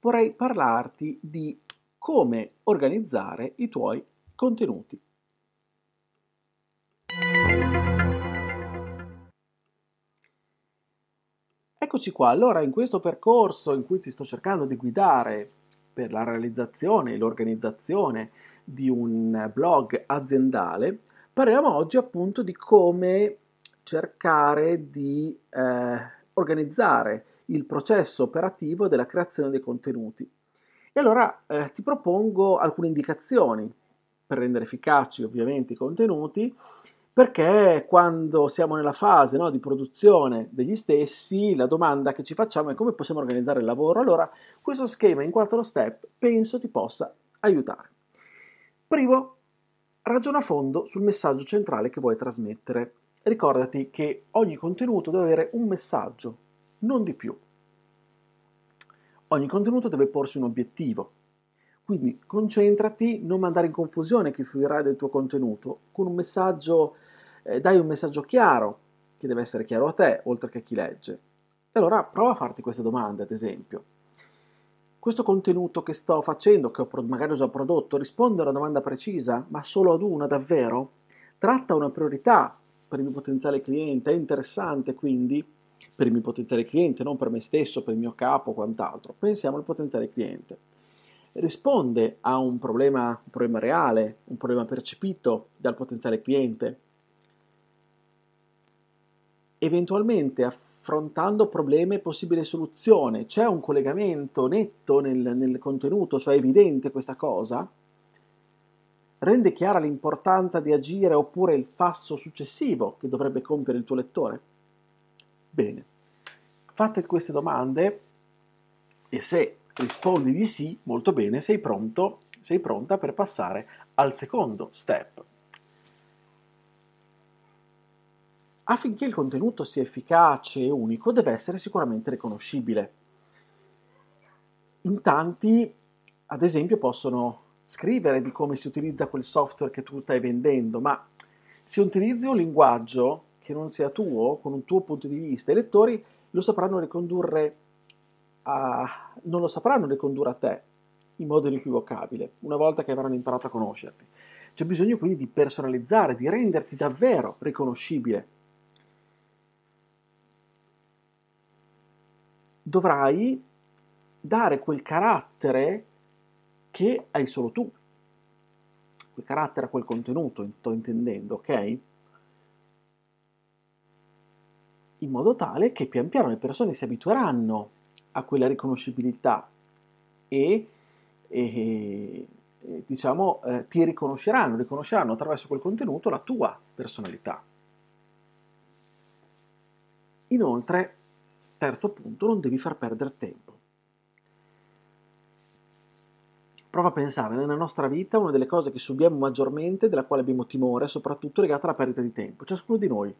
vorrei parlarti di come organizzare i tuoi contenuti. Eccoci qua, allora in questo percorso in cui ti sto cercando di guidare per la realizzazione e l'organizzazione di un blog aziendale, parliamo oggi appunto di come cercare di eh, organizzare il processo operativo della creazione dei contenuti. E allora eh, ti propongo alcune indicazioni per rendere efficaci ovviamente i contenuti, perché quando siamo nella fase no, di produzione degli stessi, la domanda che ci facciamo è come possiamo organizzare il lavoro. Allora, questo schema in quattro step penso ti possa aiutare. Primo, ragiona a fondo sul messaggio centrale che vuoi trasmettere. Ricordati che ogni contenuto deve avere un messaggio, non di più. Ogni contenuto deve porsi un obiettivo. Quindi concentrati, non mandare in confusione chi fruirà del tuo contenuto, con un messaggio, eh, dai un messaggio chiaro, che deve essere chiaro a te, oltre che a chi legge. E allora prova a farti queste domande, ad esempio. Questo contenuto che sto facendo, che ho magari ho già prodotto, risponde a una domanda precisa, ma solo ad una davvero? Tratta una priorità per il mio potenziale cliente, è interessante quindi per il mio potenziale cliente, non per me stesso, per il mio capo quant'altro. Pensiamo al potenziale cliente. Risponde a un problema, un problema reale, un problema percepito dal potenziale cliente. Eventualmente affrontando problemi e possibile soluzione, c'è un collegamento netto nel, nel contenuto, cioè evidente questa cosa? Rende chiara l'importanza di agire oppure il passo successivo che dovrebbe compiere il tuo lettore? Bene, fatte queste domande e se rispondi di sì, molto bene, sei pronto, sei pronta per passare al secondo step. Affinché il contenuto sia efficace e unico, deve essere sicuramente riconoscibile. In tanti, ad esempio, possono scrivere di come si utilizza quel software che tu stai vendendo, ma se utilizzi un linguaggio che non sia tuo, con un tuo punto di vista, i lettori lo sapranno ricondurre a, non lo sapranno ricondurre a te in modo inequivocabile, una volta che avranno imparato a conoscerti. C'è bisogno quindi di personalizzare, di renderti davvero riconoscibile. Dovrai dare quel carattere che hai solo tu, quel carattere a quel contenuto, sto intendendo, ok? In modo tale che pian piano le persone si abitueranno a quella riconoscibilità e, e, e diciamo, eh, ti riconosceranno, riconosceranno attraverso quel contenuto la tua personalità. Inoltre, terzo punto, non devi far perdere tempo. Prova a pensare, nella nostra vita una delle cose che subiamo maggiormente, della quale abbiamo timore, è soprattutto legata alla perdita di tempo, ciascuno di noi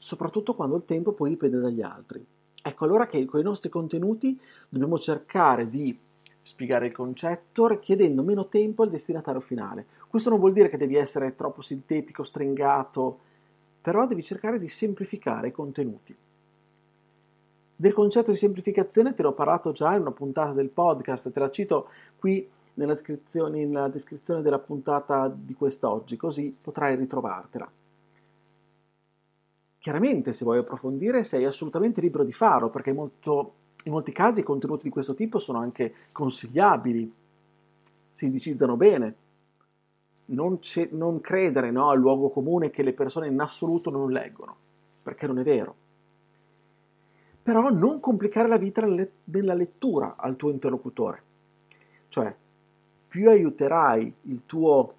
soprattutto quando il tempo poi dipende dagli altri. Ecco allora che con i nostri contenuti dobbiamo cercare di spiegare il concetto richiedendo meno tempo al destinatario finale. Questo non vuol dire che devi essere troppo sintetico, stringato, però devi cercare di semplificare i contenuti. Del concetto di semplificazione te l'ho parlato già in una puntata del podcast, te la cito qui nella descrizione della puntata di quest'oggi, così potrai ritrovartela. Chiaramente se vuoi approfondire sei assolutamente libero di farlo perché molto, in molti casi contenuti di questo tipo sono anche consigliabili, si indicizzano bene. Non, non credere no, al luogo comune che le persone in assoluto non leggono, perché non è vero. Però non complicare la vita nella lettura al tuo interlocutore. Cioè, più aiuterai il tuo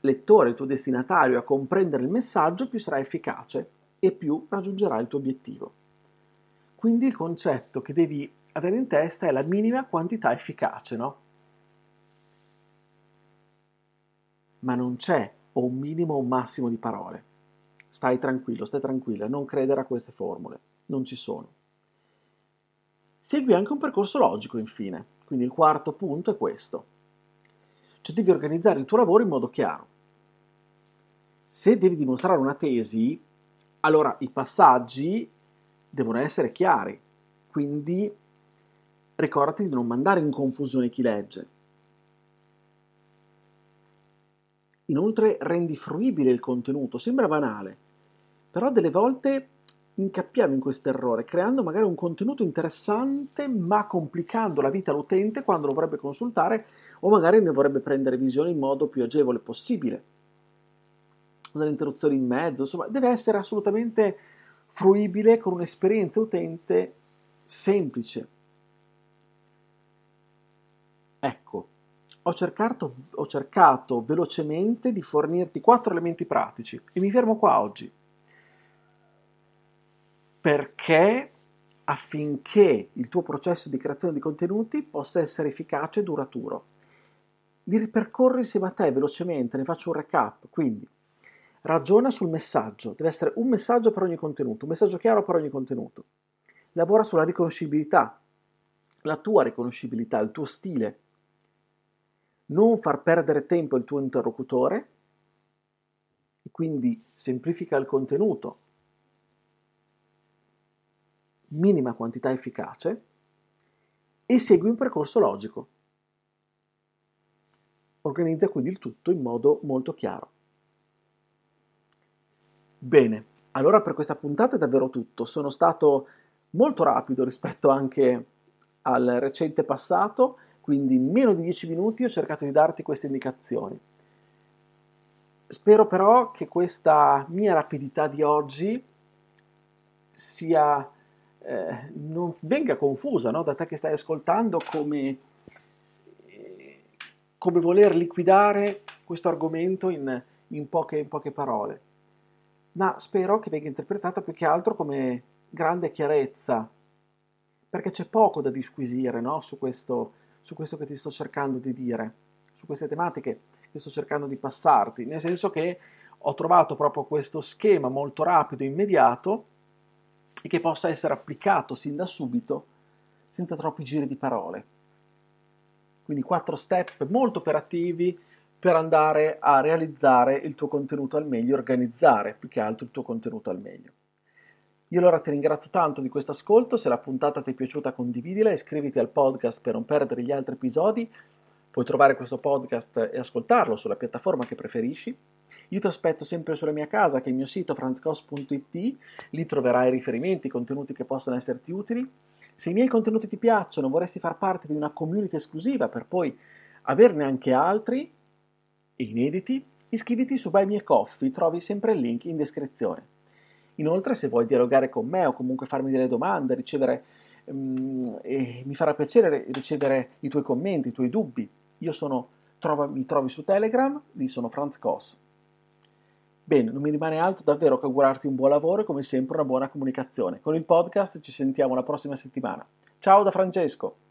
lettore, il tuo destinatario a comprendere il messaggio, più sarà efficace e più raggiungerà il tuo obiettivo. Quindi il concetto che devi avere in testa è la minima quantità efficace, no? Ma non c'è o un minimo o un massimo di parole. Stai tranquillo, stai tranquilla, non credere a queste formule, non ci sono. Segui anche un percorso logico, infine. Quindi il quarto punto è questo. Cioè devi organizzare il tuo lavoro in modo chiaro. Se devi dimostrare una tesi, allora i passaggi devono essere chiari. Quindi ricordati di non mandare in confusione chi legge. Inoltre rendi fruibile il contenuto, sembra banale, però delle volte incappiamo in questo errore, creando magari un contenuto interessante ma complicando la vita all'utente quando lo vorrebbe consultare o magari ne vorrebbe prendere visione in modo più agevole possibile. Delle interruzioni in mezzo, insomma, deve essere assolutamente fruibile con un'esperienza utente semplice. Ecco, ho cercato, ho cercato velocemente di fornirti quattro elementi pratici e mi fermo qua oggi perché affinché il tuo processo di creazione di contenuti possa essere efficace e duraturo. Li ripercorro insieme a te velocemente, ne faccio un recap, quindi ragiona sul messaggio, deve essere un messaggio per ogni contenuto, un messaggio chiaro per ogni contenuto. Lavora sulla riconoscibilità, la tua riconoscibilità, il tuo stile. Non far perdere tempo al tuo interlocutore e quindi semplifica il contenuto, minima quantità efficace e segui un percorso logico. Organizza quindi il tutto in modo molto chiaro. Bene, allora per questa puntata è davvero tutto. Sono stato molto rapido rispetto anche al recente passato, quindi in meno di 10 minuti ho cercato di darti queste indicazioni. Spero però che questa mia rapidità di oggi sia eh, non venga confusa no? da te che stai ascoltando come, eh, come voler liquidare questo argomento in, in, poche, in poche parole, ma spero che venga interpretata più che altro come grande chiarezza, perché c'è poco da disquisire no? su, questo, su questo che ti sto cercando di dire, su queste tematiche che sto cercando di passarti, nel senso che ho trovato proprio questo schema molto rapido e immediato e che possa essere applicato sin da subito senza troppi giri di parole. Quindi quattro step molto operativi per andare a realizzare il tuo contenuto al meglio, organizzare più che altro il tuo contenuto al meglio. Io allora ti ringrazio tanto di questo ascolto, se la puntata ti è piaciuta condividila, iscriviti al podcast per non perdere gli altri episodi, puoi trovare questo podcast e ascoltarlo sulla piattaforma che preferisci. Io ti aspetto sempre sulla mia casa, che è il mio sito franzcos.it, lì troverai riferimenti, contenuti che possono esserti utili. Se i miei contenuti ti piacciono, vorresti far parte di una community esclusiva per poi averne anche altri inediti, iscriviti su Buy Me Coffee, trovi sempre il link in descrizione. Inoltre, se vuoi dialogare con me o comunque farmi delle domande, ricevere, um, mi farà piacere ricevere i tuoi commenti, i tuoi dubbi. Io sono, trova, mi trovi su Telegram, lì sono Franz Koss. Bene, non mi rimane altro davvero che augurarti un buon lavoro e come sempre una buona comunicazione. Con il podcast ci sentiamo la prossima settimana. Ciao da Francesco!